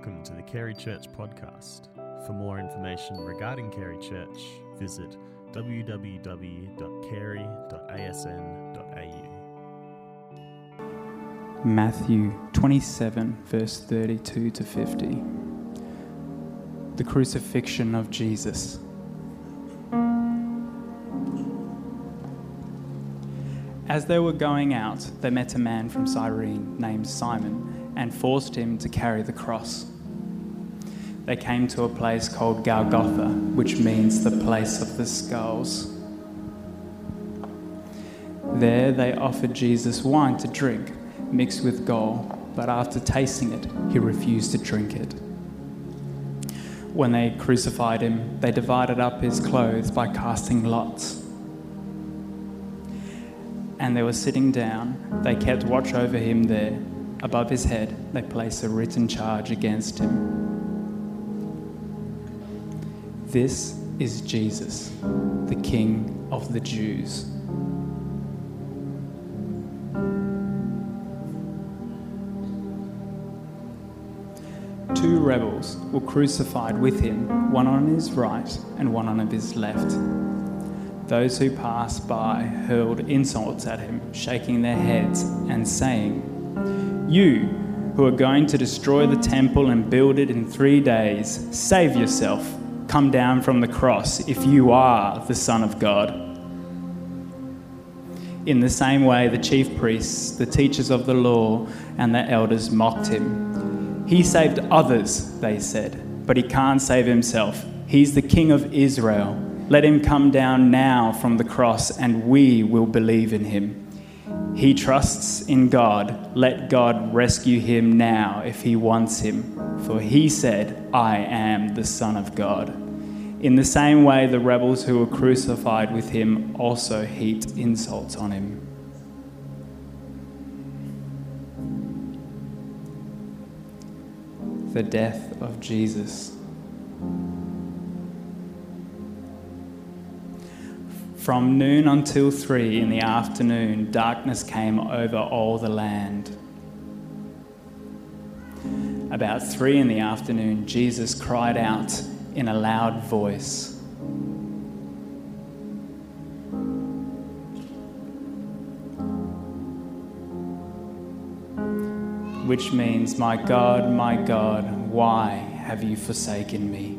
Welcome to the Carey Church podcast. For more information regarding Carey Church, visit www.carey.asn.au. Matthew 27, verse 32 to 50. The crucifixion of Jesus. As they were going out, they met a man from Cyrene named Simon and forced him to carry the cross. They came to a place called Golgotha, which means the place of the skulls. There they offered Jesus wine to drink, mixed with gall, but after tasting it, he refused to drink it. When they crucified him, they divided up his clothes by casting lots and they were sitting down. They kept watch over him there. Above his head, they placed a written charge against him. This is Jesus, the King of the Jews. Two rebels were crucified with him, one on his right and one on his left. Those who passed by hurled insults at him, shaking their heads and saying, You who are going to destroy the temple and build it in three days, save yourself. Come down from the cross if you are the Son of God. In the same way, the chief priests, the teachers of the law, and the elders mocked him. He saved others, they said, but he can't save himself. He's the King of Israel. Let him come down now from the cross, and we will believe in him. He trusts in God. Let God rescue him now if he wants him. For he said, I am the Son of God. In the same way, the rebels who were crucified with him also heaped insults on him. The death of Jesus. From noon until three in the afternoon, darkness came over all the land. About three in the afternoon, Jesus cried out in a loud voice Which means, My God, my God, why have you forsaken me?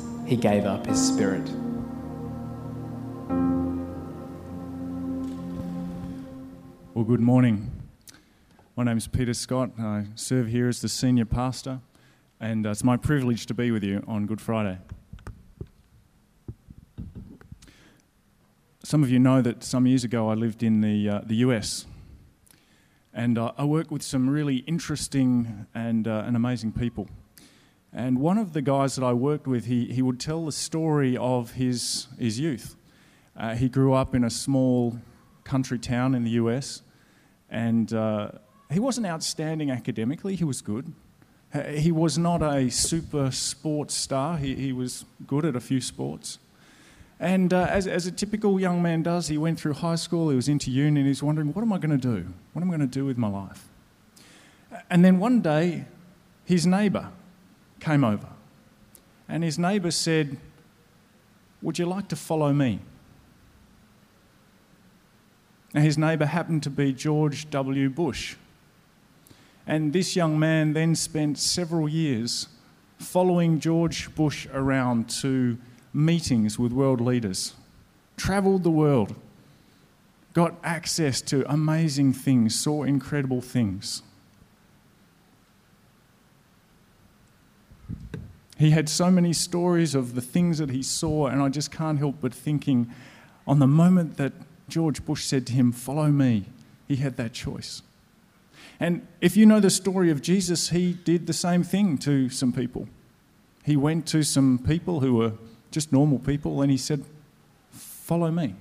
he gave up his spirit. Well, good morning. My name is Peter Scott. I serve here as the senior pastor, and uh, it's my privilege to be with you on Good Friday. Some of you know that some years ago I lived in the, uh, the US, and uh, I work with some really interesting and, uh, and amazing people. And one of the guys that I worked with, he, he would tell the story of his, his youth. Uh, he grew up in a small country town in the US, and uh, he wasn't outstanding academically, he was good. He was not a super sports star, he, he was good at a few sports. And uh, as, as a typical young man does, he went through high school, he was into uni, and he's wondering, what am I going to do? What am I going to do with my life? And then one day, his neighbour came over, and his neighbour said, Would you like to follow me? Now, his neighbour happened to be George W. Bush. And this young man then spent several years following George Bush around to meetings with world leaders, travelled the world, got access to amazing things, saw incredible things. He had so many stories of the things that he saw, and I just can't help but thinking, on the moment that George Bush said to him, Follow me, he had that choice. And if you know the story of Jesus, he did the same thing to some people. He went to some people who were just normal people and he said, Follow me.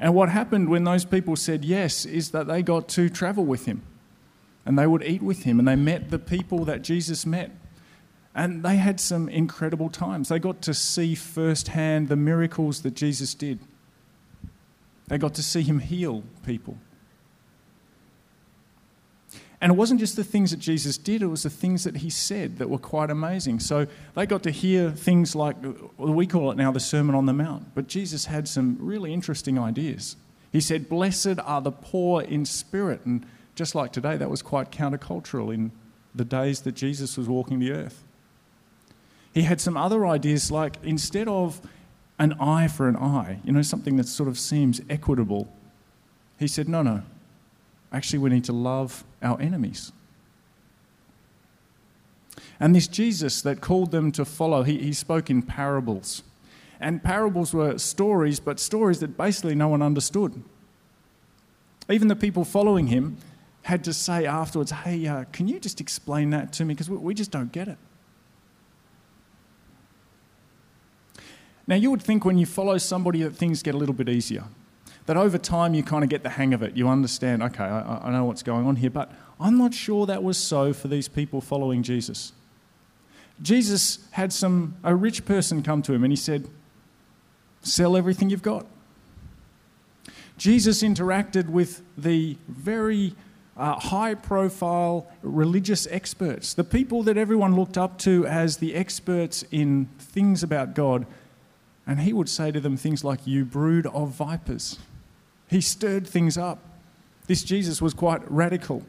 And what happened when those people said yes is that they got to travel with him and they would eat with him and they met the people that Jesus met. And they had some incredible times. They got to see firsthand the miracles that Jesus did. They got to see him heal people. And it wasn't just the things that Jesus did, it was the things that he said that were quite amazing. So they got to hear things like, we call it now the Sermon on the Mount. But Jesus had some really interesting ideas. He said, Blessed are the poor in spirit. And just like today, that was quite countercultural in the days that Jesus was walking the earth. He had some other ideas like instead of an eye for an eye, you know, something that sort of seems equitable, he said, No, no. Actually, we need to love our enemies. And this Jesus that called them to follow, he, he spoke in parables. And parables were stories, but stories that basically no one understood. Even the people following him had to say afterwards, Hey, uh, can you just explain that to me? Because we, we just don't get it. Now, you would think when you follow somebody that things get a little bit easier that over time you kind of get the hang of it. You understand, okay, I, I know what's going on here, but I'm not sure that was so for these people following Jesus. Jesus had some a rich person come to him and he said, "Sell everything you've got." Jesus interacted with the very uh, high profile religious experts, the people that everyone looked up to as the experts in things about God. And he would say to them things like, You brood of vipers. He stirred things up. This Jesus was quite radical.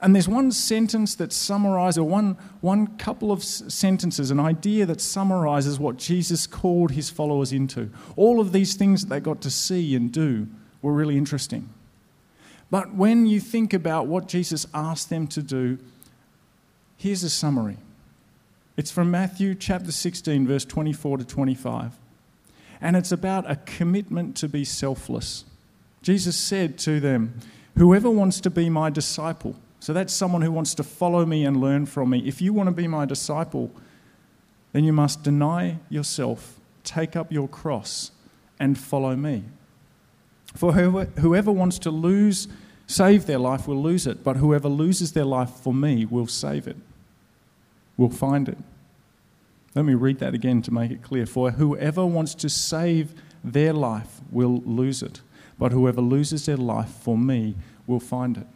And there's one sentence that summarizes, or one, one couple of sentences, an idea that summarizes what Jesus called his followers into. All of these things that they got to see and do were really interesting. But when you think about what Jesus asked them to do, here's a summary. It's from Matthew chapter 16, verse 24 to 25 and it's about a commitment to be selfless. Jesus said to them, Whoever wants to be my disciple, so that's someone who wants to follow me and learn from me. If you want to be my disciple, then you must deny yourself, take up your cross, and follow me. For whoever wants to lose, save their life will lose it, but whoever loses their life for me will save it, will find it. Let me read that again to make it clear. For whoever wants to save their life will lose it, but whoever loses their life for me will find it.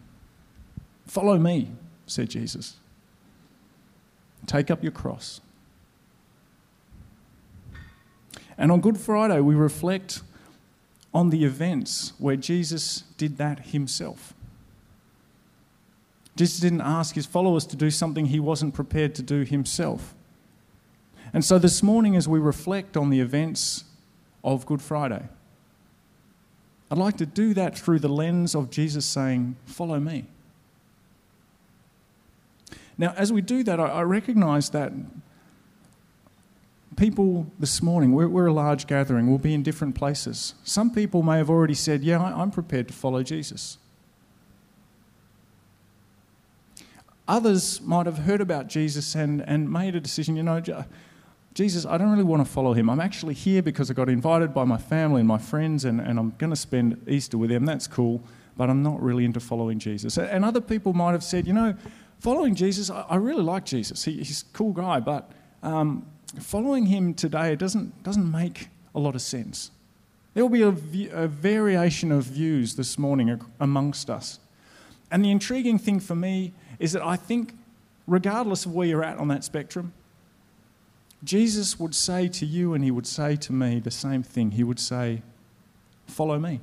Follow me, said Jesus. Take up your cross. And on Good Friday, we reflect on the events where Jesus did that himself. Jesus didn't ask his followers to do something he wasn't prepared to do himself. And so this morning, as we reflect on the events of Good Friday, I'd like to do that through the lens of Jesus saying, Follow me. Now, as we do that, I recognize that people this morning, we're, we're, a large gathering, we'll be in different places. Some people may have already said, Yeah, I'm prepared to follow Jesus. Others might have heard about Jesus and, and made a decision, you know, Jesus, I don't really want to follow him. I'm actually here because I got invited by my family and my friends, and, and I'm going to spend Easter with them. That's cool, but I'm not really into following Jesus. And other people might have said, you know, following Jesus, I, I really like Jesus. He, he's a cool guy, but um, following him today doesn't, doesn't make a lot of sense. There will be a, a variation of views this morning amongst us. And the intriguing thing for me is that I think, regardless of where you're at on that spectrum, Jesus would say to you and he would say to me the same thing. He would say, Follow me.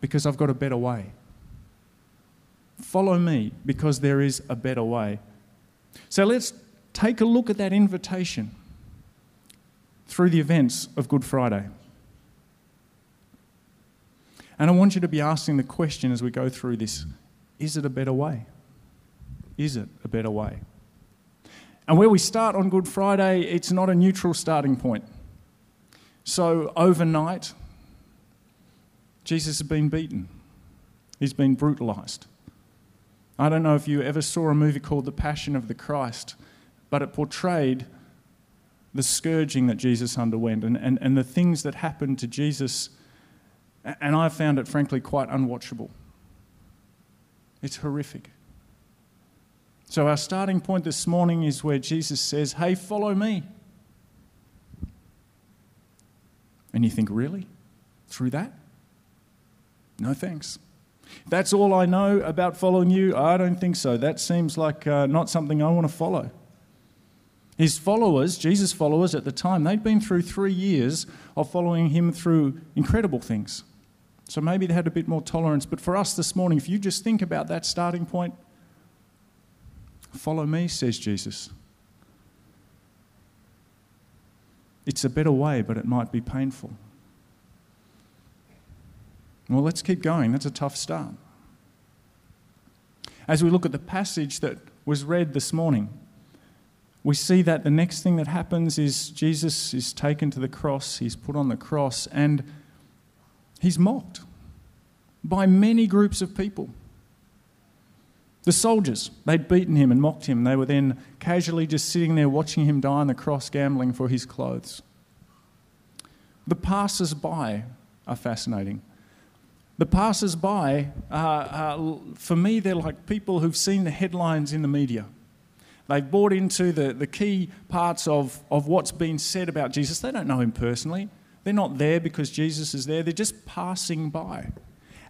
Because I've got a better way. Follow me because there is a better way. So let's take a look at that invitation through the events of Good Friday. And I want you to be asking the question as we go through this is it a better way? Is it a better way? And where we start on Good Friday, it's not a neutral starting point. So, overnight, Jesus has been beaten, he's been brutalized. I don't know if you ever saw a movie called The Passion of the Christ, but it portrayed the scourging that Jesus underwent and, and, and the things that happened to Jesus. And I found it, frankly, quite unwatchable. It's horrific. So, our starting point this morning is where Jesus says, Hey, follow me. And you think, Really? Through that? No thanks. That's all I know about following you? I don't think so. That seems like uh, not something I want to follow. His followers, Jesus' followers at the time, they'd been through three years of following him through incredible things. So maybe they had a bit more tolerance. But for us this morning, if you just think about that starting point, follow me, says Jesus. It's a better way, but it might be painful. Well, let's keep going. That's a tough start. As we look at the passage that was read this morning, we see that the next thing that happens is Jesus is taken to the cross, he's put on the cross, and he's mocked by many groups of people. The soldiers, they'd beaten him and mocked him. They were then casually just sitting there watching him die on the cross, gambling for his clothes. The passers by are fascinating. The passers by, for me, they're like people who've seen the headlines in the media. They've bought into the, the key parts of, of what's been said about Jesus. They don't know him personally. They're not there because Jesus is there, they're just passing by.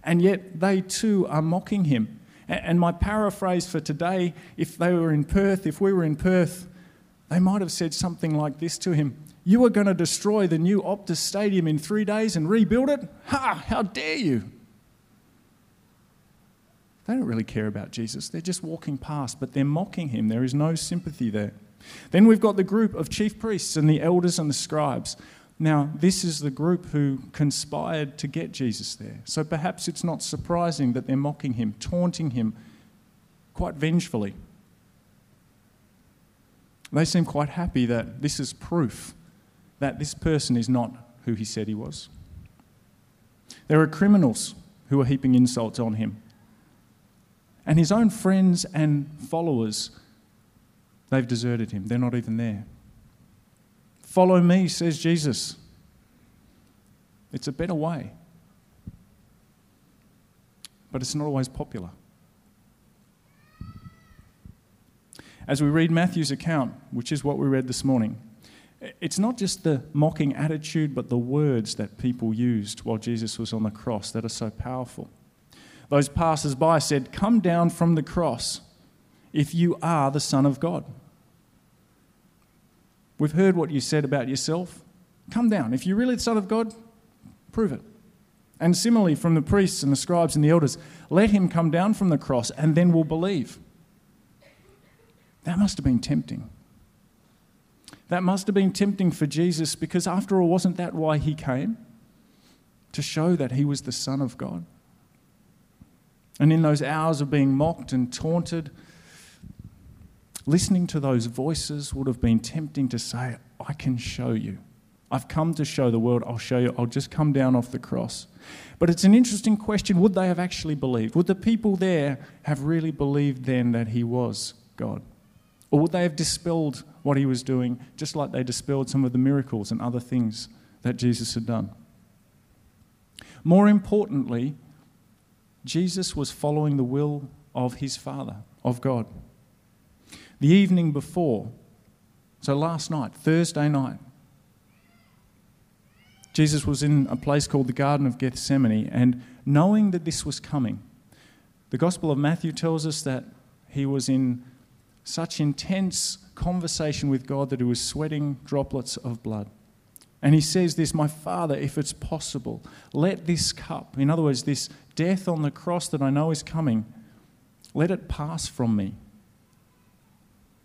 And yet they too are mocking him. And my paraphrase for today, if they were in Perth, if we were in Perth, they might have said something like this to him You are going to destroy the new Optus Stadium in three days and rebuild it? Ha! How dare you! They don't really care about Jesus. They're just walking past, but they're mocking him. There is no sympathy there. Then we've got the group of chief priests and the elders and the scribes. Now, this is the group who conspired to get Jesus there. So perhaps it's not surprising that they're mocking him, taunting him quite vengefully. They seem quite happy that this is proof that this person is not who he said he was. There are criminals who are heaping insults on him. And his own friends and followers, they've deserted him. They're not even there. Follow me, says Jesus. It's a better way. But it's not always popular. As we read Matthew's account, which is what we read this morning, it's not just the mocking attitude, but the words that people used while Jesus was on the cross that are so powerful. Those passers by said, Come down from the cross if you are the Son of God. We've heard what you said about yourself. Come down. If you're really the Son of God, prove it. And similarly, from the priests and the scribes and the elders, let him come down from the cross and then we'll believe. That must have been tempting. That must have been tempting for Jesus because, after all, wasn't that why he came? To show that he was the Son of God. And in those hours of being mocked and taunted, listening to those voices would have been tempting to say, I can show you. I've come to show the world, I'll show you, I'll just come down off the cross. But it's an interesting question would they have actually believed? Would the people there have really believed then that he was God? Or would they have dispelled what he was doing, just like they dispelled some of the miracles and other things that Jesus had done? More importantly, Jesus was following the will of his Father, of God. The evening before, so last night, Thursday night, Jesus was in a place called the Garden of Gethsemane, and knowing that this was coming, the Gospel of Matthew tells us that he was in such intense conversation with God that he was sweating droplets of blood. And he says this, My Father, if it's possible, let this cup, in other words, this death on the cross that I know is coming, let it pass from me.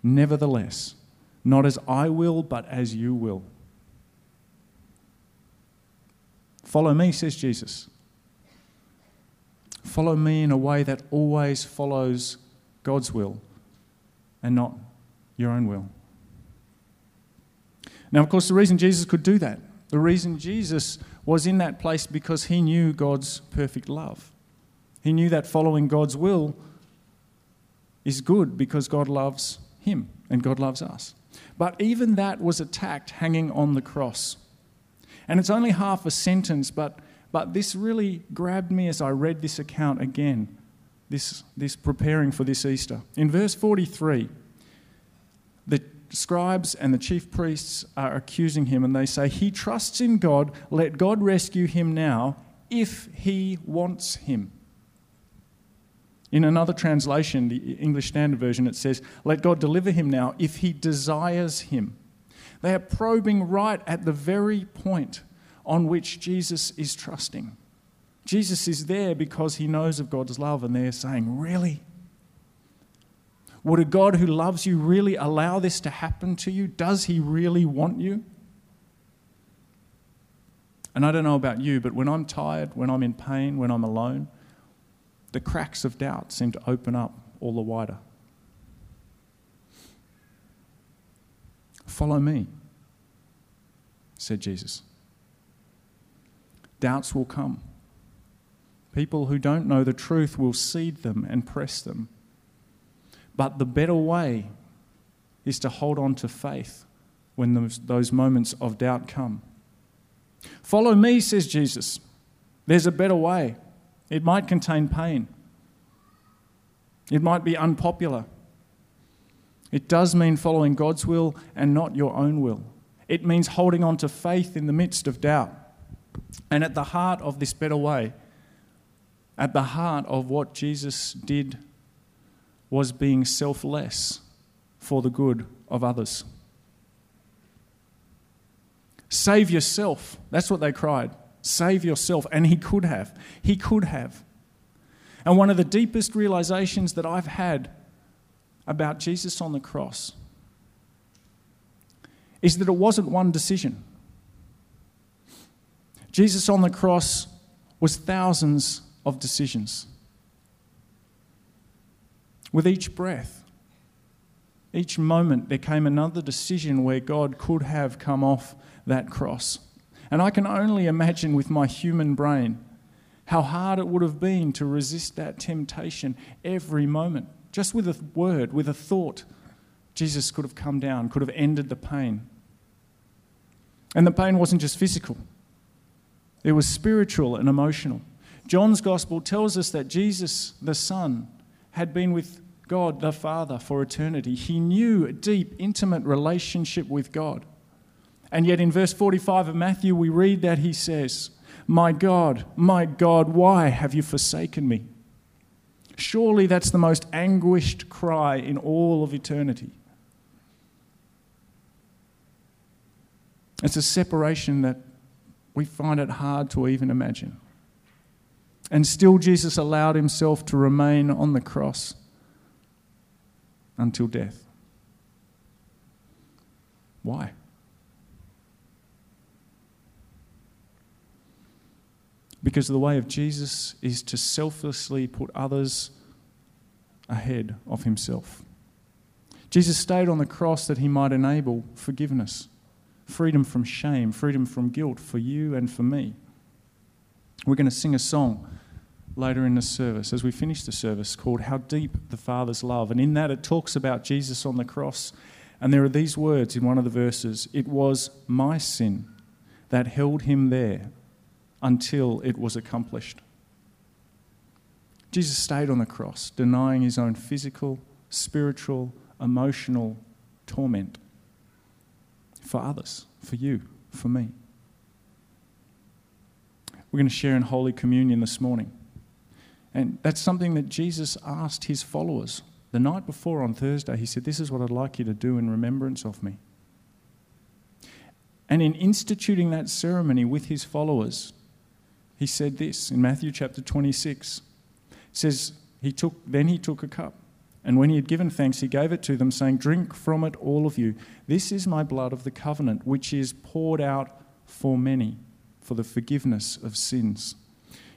Nevertheless, not as I will, but as you will. Follow me, says Jesus. Follow me in a way that always follows God's will and not your own will Now, of course, the reason Jesus could do that, the reason Jesus was in that place because he knew God's perfect love. He knew that following God's will is good because God loves him and God loves us. But even that was attacked hanging on the cross. And it's only half a sentence, but, but this really grabbed me as I read this account again, this, this preparing for this Easter. In verse 43, the scribes and the chief priests are accusing him, and they say, He trusts in God, let God rescue him now if he wants him. In another translation, the English Standard Version, it says, Let God deliver him now if he desires him. They are probing right at the very point on which Jesus is trusting. Jesus is there because he knows of God's love, and they're saying, Really? Would a God who loves you really allow this to happen to you? Does he really want you? And I don't know about you, but when I'm tired, when I'm in pain, when I'm alone, the cracks of doubt seem to open up all the wider. Follow me, said Jesus. Doubts will come. People who don't know the truth will seed them and press them. But the better way is to hold on to faith when those, those moments of doubt come. Follow me, says Jesus. There's a better way. It might contain pain, it might be unpopular. It does mean following God's will and not your own will. It means holding on to faith in the midst of doubt. And at the heart of this better way, at the heart of what Jesus did, was being selfless for the good of others. Save yourself. That's what they cried. Save yourself. And he could have. He could have. And one of the deepest realizations that I've had about Jesus on the cross is that it wasn't one decision. Jesus on the cross was thousands of decisions. With each breath, each moment, there came another decision where God could have come off that cross. And I can only imagine with my human brain how hard it would have been to resist that temptation every moment. Just with a word, with a thought, Jesus could have come down, could have ended the pain. And the pain wasn't just physical, it was spiritual and emotional. John's gospel tells us that Jesus, the Son, had been with God the Father for eternity. He knew a deep, intimate relationship with God. And yet in verse 45 of Matthew, we read that he says, My God, my God, why have you forsaken me? Surely that's the most anguished cry in all of eternity. It's a separation that we find it hard to even imagine. And still, Jesus allowed himself to remain on the cross until death. Why? Because the way of Jesus is to selflessly put others ahead of himself. Jesus stayed on the cross that he might enable forgiveness, freedom from shame, freedom from guilt for you and for me. We're going to sing a song later in the service, as we finish the service, called How Deep the Father's Love. And in that, it talks about Jesus on the cross. And there are these words in one of the verses It was my sin that held him there until it was accomplished. Jesus stayed on the cross, denying his own physical, spiritual, emotional torment for others, for you, for me. We're going to share in Holy Communion this morning. And that's something that Jesus asked his followers. The night before on Thursday, he said, This is what I'd like you to do in remembrance of me. And in instituting that ceremony with his followers, he said this in Matthew chapter 26. It says, he took, Then he took a cup, and when he had given thanks, he gave it to them, saying, Drink from it, all of you. This is my blood of the covenant, which is poured out for many for the forgiveness of sins.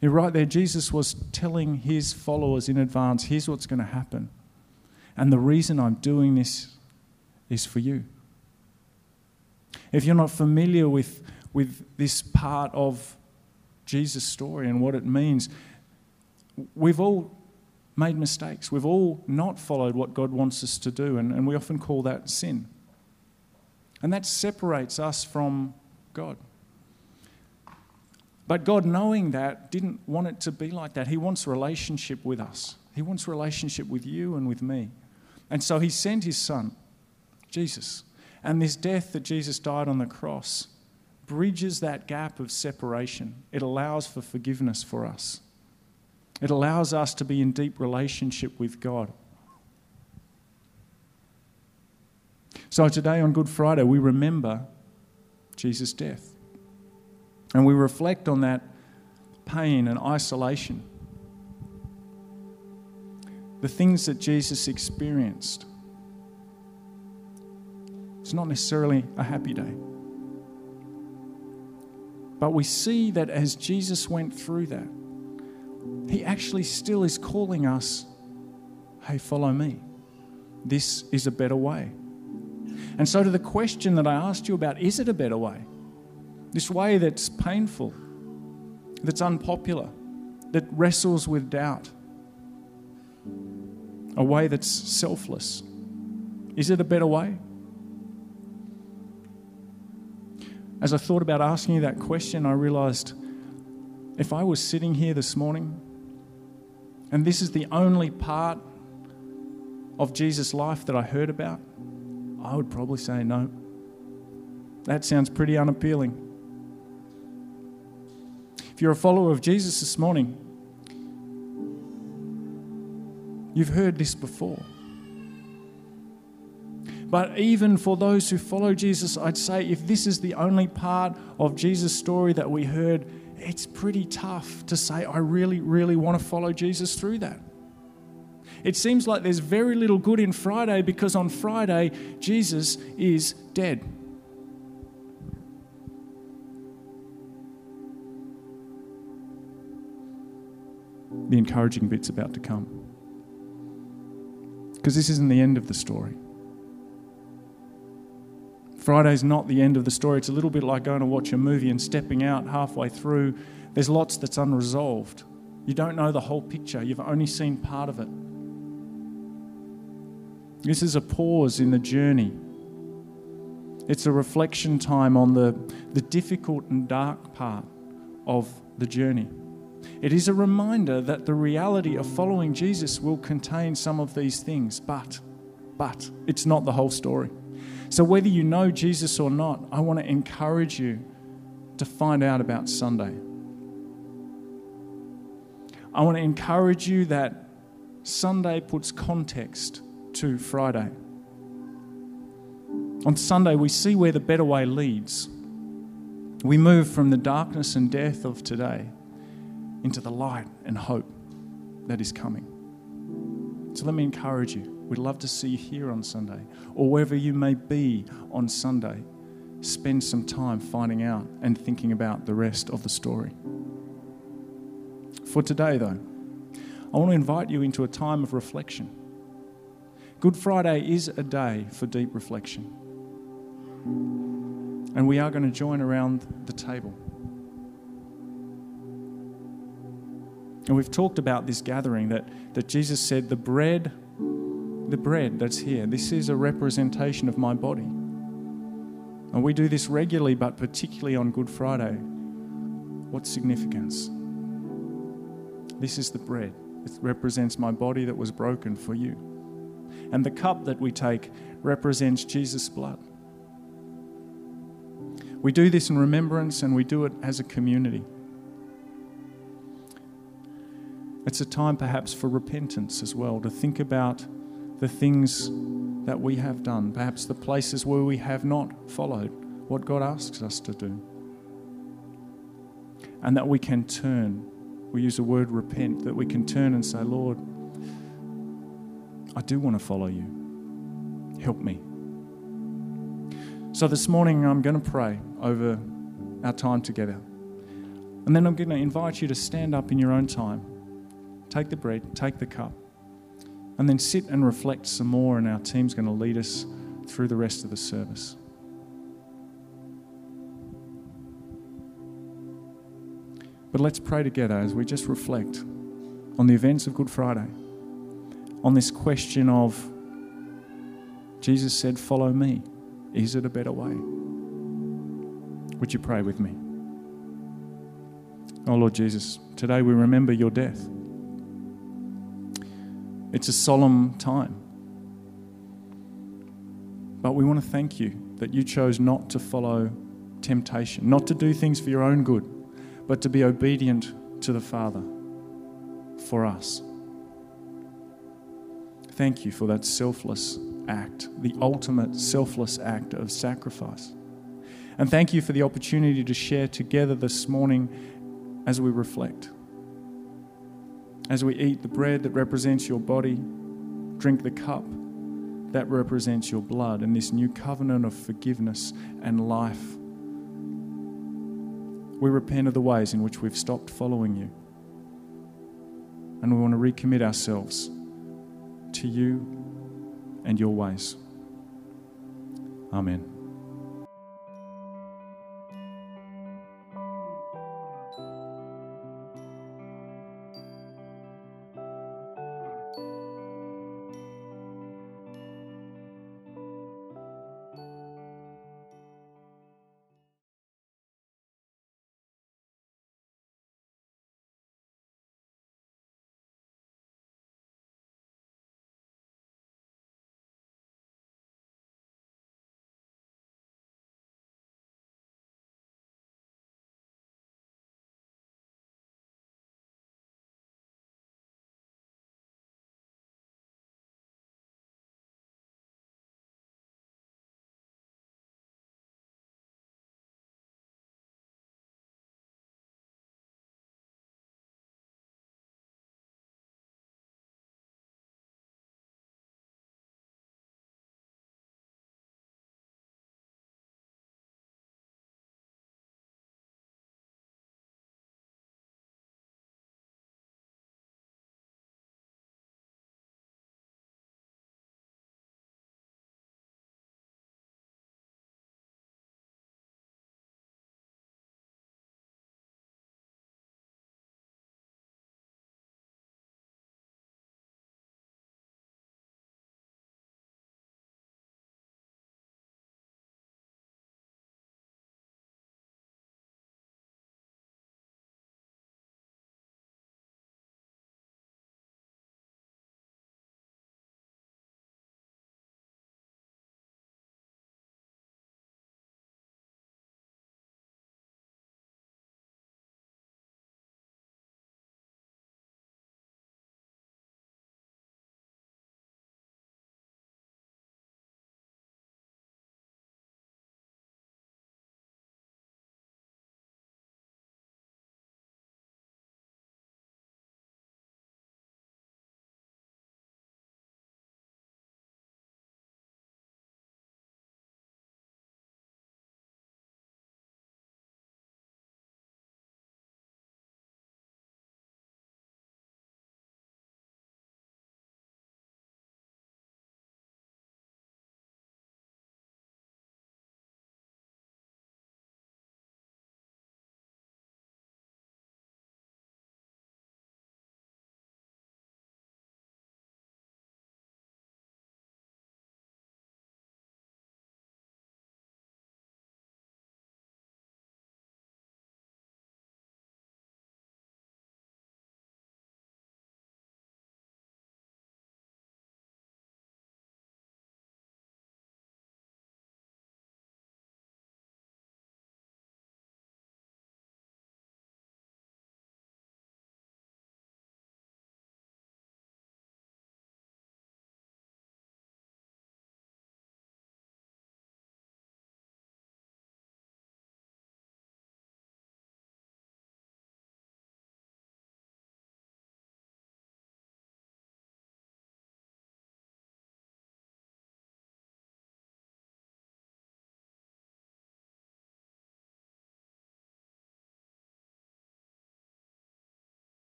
And right there, Jesus was telling his followers in advance here's what's going to happen. And the reason I'm doing this is for you. if you're not familiar with, with this part of Jesus' story and what it means, we've all made mistakes. We've all not followed what God wants us to do, and, and we often call that sin. And that separates us from God. But God, knowing that, didn't want it to be like that. He wants relationship with us, He wants relationship with you and with me. And so He sent His Son, Jesus. And this death that Jesus died on the cross bridges that gap of separation. It allows for forgiveness for us, it allows us to be in deep relationship with God. So today on Good Friday, we remember Jesus' death. And we reflect on that pain and isolation. The things that Jesus experienced. It's not necessarily a happy day. But we see that as Jesus went through that, he actually still is calling us hey, follow me. This is a better way. And so, to the question that I asked you about, is it a better way? This way that's painful, that's unpopular, that wrestles with doubt, a way that's selfless. Is it a better way? As I thought about asking you that question, I realized if I was sitting here this morning and this is the only part of Jesus' life that I heard about, I would probably say no. That sounds pretty unappealing. If you're a follower of Jesus this morning, you've heard this before. But even for those who follow Jesus, I'd say if this is the only part of Jesus' story that we heard, it's pretty tough to say, I really, really want to follow Jesus through that. It seems like there's very little good in Friday because on Friday, Jesus is dead. Encouraging bit's about to come. Because this isn't the end of the story. Friday's not the end of the story. It's a little bit like going to watch a movie and stepping out halfway through. There's lots that's unresolved. You don't know the whole picture, you've only seen part of it. This is a pause in the journey. It's a reflection time on the, the difficult and dark part of the journey. It is a reminder that the reality of following Jesus will contain some of these things, but, but, it's not the whole story. So, whether you know Jesus or not, I want to encourage you to find out about Sunday. I want to encourage you that Sunday puts context to Friday. On Sunday, we see where the better way leads. We move from the darkness and death of today into the light and hope that is coming. So let me encourage you. We'd love to see you here on Sunday or wherever you may be on Sunday. Spend some time finding out and thinking about the rest of the story. For today, though, I want to invite you into a time of reflection. Good Friday is a day for deep reflection. And we are going to join around the table. And we've talked about this gathering that, that Jesus said, the bread, the bread that's here, this is a representation of my body. And we do this regularly, but particularly on Good Friday. What significance? This is the bread. It represents my body that was broken for you. And the cup that we take represents Jesus' blood. We do this in remembrance and we do it as a community. It's a time perhaps for repentance as well, to think about the things that we have done, perhaps the places where we have not followed what God asks us to do. And that we can turn. We use the word repent, that we can turn and say, Lord, I do want to follow you. Help me. So this morning, I'm going to pray over our time together. And then I'm going to invite you to stand up in your own time Take the bread, take the cup, and then sit and reflect some more. And our team's going to lead us through the rest of the service. But let's pray together as we just reflect on the events of Good Friday, on this question of Jesus said, Follow me. Is it a better way? Would you pray with me? Oh Lord Jesus, today we remember your death. It's a solemn time. But we want to thank you that you chose not to follow temptation, not to do things for your own good, but to be obedient to the Father for us. Thank you for that selfless act, the ultimate selfless act of sacrifice. And thank you for the opportunity to share together this morning as we reflect. As we eat the bread that represents your body, drink the cup that represents your blood, and this new covenant of forgiveness and life. We repent of the ways in which we've stopped following you. And we want to recommit ourselves to you and your ways. Amen.